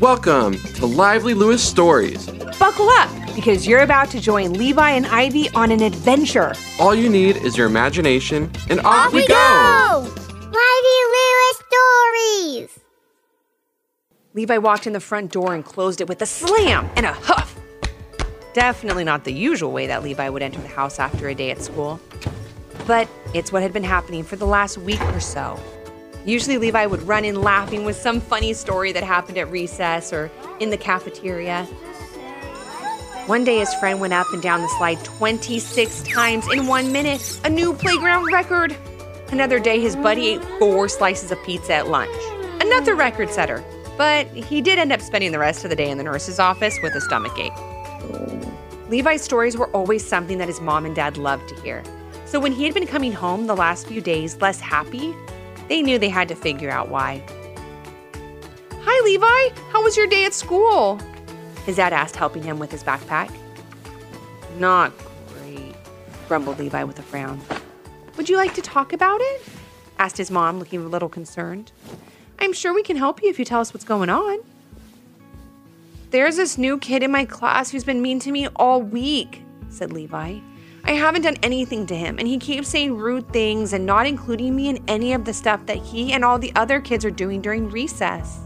Welcome to Lively Lewis Stories. Buckle up because you're about to join Levi and Ivy on an adventure. All you need is your imagination, and off, Off we go! Lively Lewis Stories! Levi walked in the front door and closed it with a slam and a huff. Definitely not the usual way that Levi would enter the house after a day at school. But it's what had been happening for the last week or so. Usually, Levi would run in laughing with some funny story that happened at recess or in the cafeteria. One day, his friend went up and down the slide 26 times in one minute, a new playground record. Another day, his buddy ate four slices of pizza at lunch, another record setter. But he did end up spending the rest of the day in the nurse's office with a stomach ache. Levi's stories were always something that his mom and dad loved to hear. So when he had been coming home the last few days less happy, they knew they had to figure out why. Hi, Levi. How was your day at school? His dad asked, helping him with his backpack. Not great, grumbled Levi with a frown. Would you like to talk about it? asked his mom, looking a little concerned. I'm sure we can help you if you tell us what's going on. There's this new kid in my class who's been mean to me all week, said Levi. I haven't done anything to him, and he keeps saying rude things and not including me in any of the stuff that he and all the other kids are doing during recess.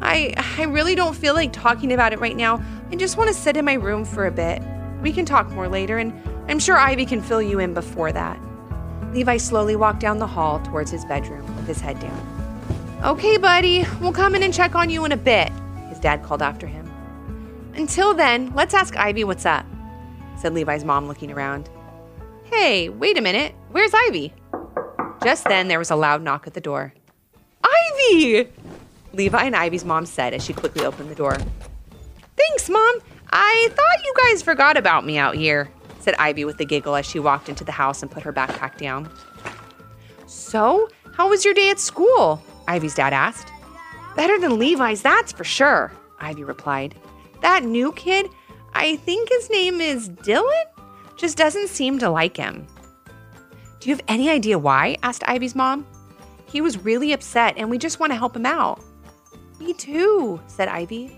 I I really don't feel like talking about it right now. I just want to sit in my room for a bit. We can talk more later, and I'm sure Ivy can fill you in before that. Levi slowly walked down the hall towards his bedroom with his head down. Okay, buddy, we'll come in and check on you in a bit, his dad called after him. Until then, let's ask Ivy what's up said Levi's mom, looking around. Hey, wait a minute. Where's Ivy? Just then, there was a loud knock at the door. Ivy! Levi and Ivy's mom said as she quickly opened the door. Thanks, Mom. I thought you guys forgot about me out here, said Ivy with a giggle as she walked into the house and put her backpack down. So, how was your day at school? Ivy's dad asked. Better than Levi's, that's for sure, Ivy replied. That new kid I think his name is Dylan, just doesn't seem to like him. Do you have any idea why? asked Ivy's mom. He was really upset and we just want to help him out. Me too, said Ivy.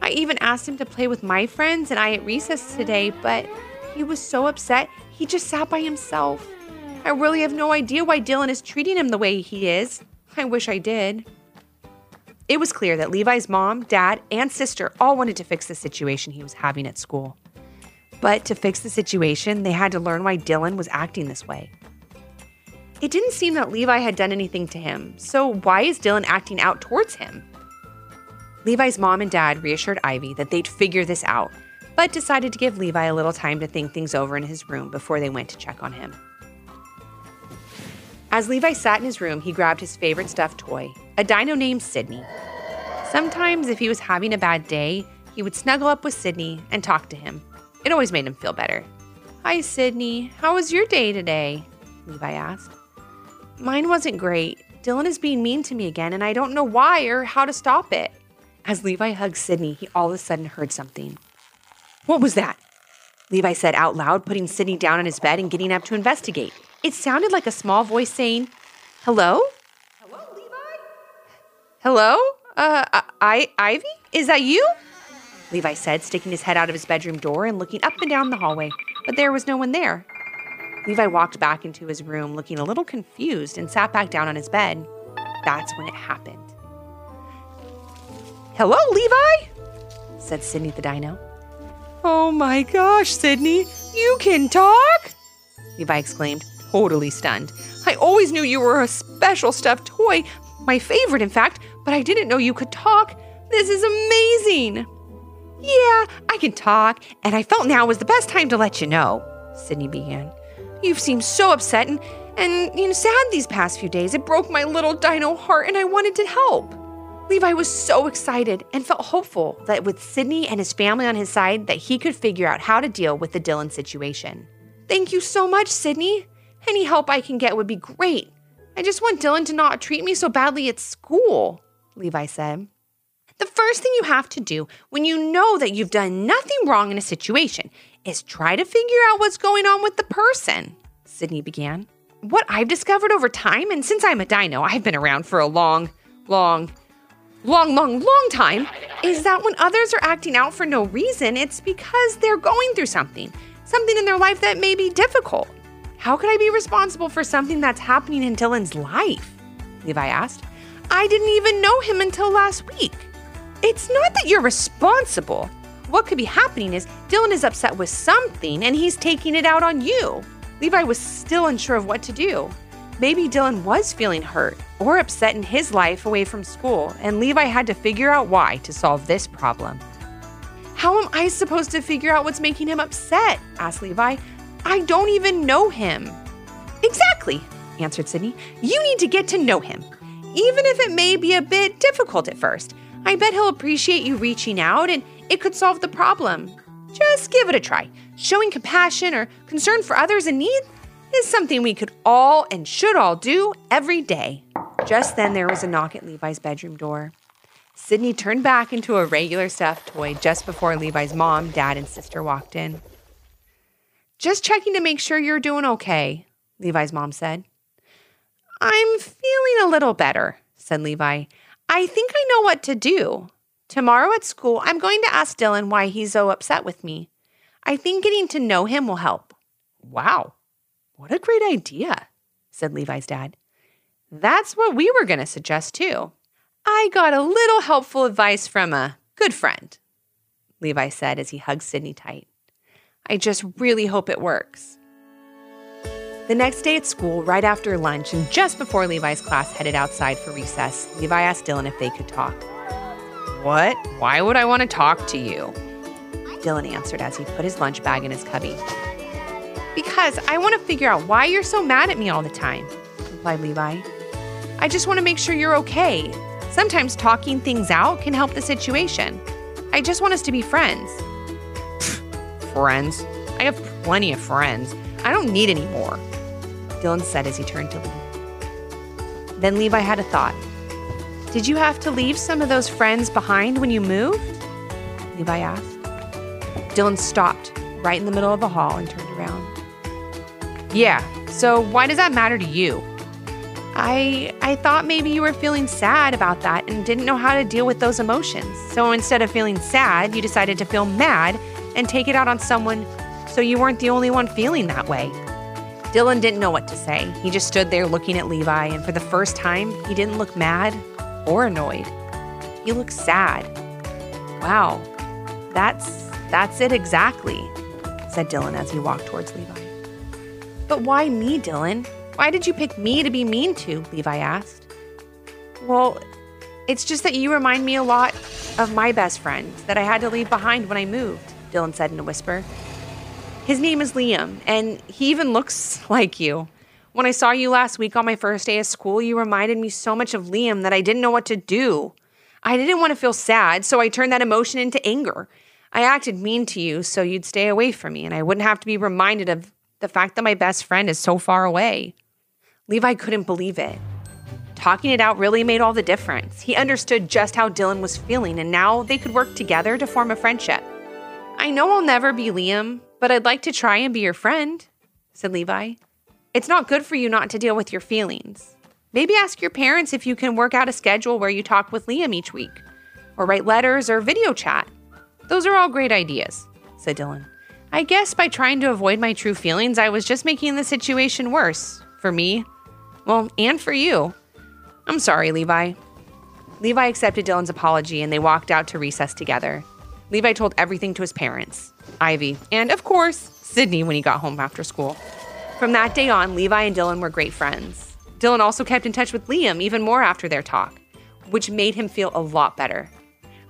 I even asked him to play with my friends and I at recess today, but he was so upset he just sat by himself. I really have no idea why Dylan is treating him the way he is. I wish I did. It was clear that Levi's mom, dad, and sister all wanted to fix the situation he was having at school. But to fix the situation, they had to learn why Dylan was acting this way. It didn't seem that Levi had done anything to him, so why is Dylan acting out towards him? Levi's mom and dad reassured Ivy that they'd figure this out, but decided to give Levi a little time to think things over in his room before they went to check on him. As Levi sat in his room, he grabbed his favorite stuffed toy, a dino named Sydney. Sometimes, if he was having a bad day, he would snuggle up with Sydney and talk to him. It always made him feel better. Hi, Sydney. How was your day today? Levi asked. Mine wasn't great. Dylan is being mean to me again, and I don't know why or how to stop it. As Levi hugged Sydney, he all of a sudden heard something. What was that? Levi said out loud, putting Sydney down on his bed and getting up to investigate. It sounded like a small voice saying, Hello? Hello? Levi? Hello? Uh, I, Ivy? Is that you? Levi said, sticking his head out of his bedroom door and looking up and down the hallway, but there was no one there. Levi walked back into his room looking a little confused and sat back down on his bed. That's when it happened. Hello, Levi, said Sydney the dino. Oh my gosh, Sydney, you can talk? Levi exclaimed, totally stunned. I always knew you were a special stuffed toy, my favorite, in fact, but I didn't know you could talk. This is amazing. Yeah, I can talk, and I felt now was the best time to let you know, Sydney began. You've seemed so upset and, and you know, sad these past few days. It broke my little dino heart, and I wanted to help. Levi was so excited and felt hopeful that with Sydney and his family on his side, that he could figure out how to deal with the Dylan situation. Thank you so much, Sydney. Any help I can get would be great. I just want Dylan to not treat me so badly at school, Levi said. The first thing you have to do when you know that you've done nothing wrong in a situation is try to figure out what's going on with the person, Sydney began. What I've discovered over time, and since I'm a dino, I've been around for a long, long, long, long, long time is that when others are acting out for no reason, it's because they're going through something, something in their life that may be difficult. How could I be responsible for something that's happening in Dylan's life? Levi asked. I didn't even know him until last week. It's not that you're responsible. What could be happening is Dylan is upset with something and he's taking it out on you. Levi was still unsure of what to do. Maybe Dylan was feeling hurt or upset in his life away from school, and Levi had to figure out why to solve this problem. How am I supposed to figure out what's making him upset? asked Levi. I don't even know him. Exactly, answered Sydney. You need to get to know him, even if it may be a bit difficult at first. I bet he'll appreciate you reaching out and it could solve the problem. Just give it a try. Showing compassion or concern for others in need is something we could all and should all do every day. Just then, there was a knock at Levi's bedroom door. Sydney turned back into a regular stuffed toy just before Levi's mom, dad, and sister walked in. Just checking to make sure you're doing okay, Levi's mom said. I'm feeling a little better, said Levi. I think I know what to do. Tomorrow at school, I'm going to ask Dylan why he's so upset with me. I think getting to know him will help. Wow, what a great idea, said Levi's dad. That's what we were going to suggest too. I got a little helpful advice from a good friend, Levi said as he hugged Sydney tight. I just really hope it works. The next day at school, right after lunch and just before Levi's class headed outside for recess, Levi asked Dylan if they could talk. What? Why would I want to talk to you? Dylan answered as he put his lunch bag in his cubby. Because I want to figure out why you're so mad at me all the time, replied Levi. I just want to make sure you're okay. Sometimes talking things out can help the situation. I just want us to be friends. Friends? I have plenty of friends. I don't need any more, Dylan said as he turned to leave. Then Levi had a thought. Did you have to leave some of those friends behind when you moved? Levi asked. Dylan stopped right in the middle of the hall and turned around. Yeah, so why does that matter to you? I I thought maybe you were feeling sad about that and didn't know how to deal with those emotions. So instead of feeling sad, you decided to feel mad and take it out on someone so you weren't the only one feeling that way. Dylan didn't know what to say. He just stood there looking at Levi, and for the first time, he didn't look mad or annoyed. He looked sad. Wow, that's that's it exactly, said Dylan as he walked towards Levi. But why me, Dylan? Why did you pick me to be mean to? Levi asked. Well, it's just that you remind me a lot of my best friend that I had to leave behind when I moved, Dylan said in a whisper. His name is Liam, and he even looks like you. When I saw you last week on my first day of school, you reminded me so much of Liam that I didn't know what to do. I didn't want to feel sad, so I turned that emotion into anger. I acted mean to you so you'd stay away from me and I wouldn't have to be reminded of the fact that my best friend is so far away. Levi couldn't believe it. Talking it out really made all the difference. He understood just how Dylan was feeling, and now they could work together to form a friendship. I know I'll never be Liam, but I'd like to try and be your friend, said Levi. It's not good for you not to deal with your feelings. Maybe ask your parents if you can work out a schedule where you talk with Liam each week, or write letters or video chat. Those are all great ideas, said Dylan. I guess by trying to avoid my true feelings, I was just making the situation worse for me, well, and for you. I'm sorry, Levi. Levi accepted Dylan's apology and they walked out to recess together. Levi told everything to his parents, Ivy, and of course, Sydney when he got home after school. From that day on, Levi and Dylan were great friends. Dylan also kept in touch with Liam even more after their talk, which made him feel a lot better.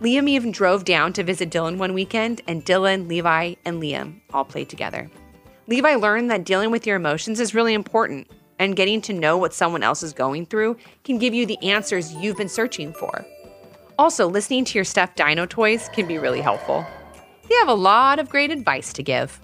Liam even drove down to visit Dylan one weekend, and Dylan, Levi, and Liam all played together. Levi learned that dealing with your emotions is really important, and getting to know what someone else is going through can give you the answers you've been searching for. Also, listening to your stuffed dino toys can be really helpful. They have a lot of great advice to give.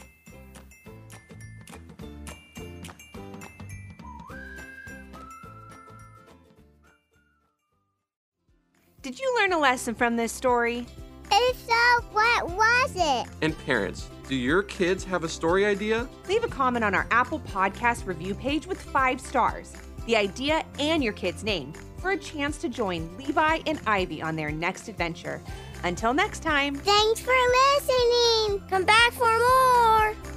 Did you learn a lesson from this story? If so, what was it? And parents, do your kids have a story idea? Leave a comment on our Apple Podcast review page with five stars, the idea, and your kid's name for a chance to join Levi and Ivy on their next adventure. Until next time. Thanks for listening. Come back for more.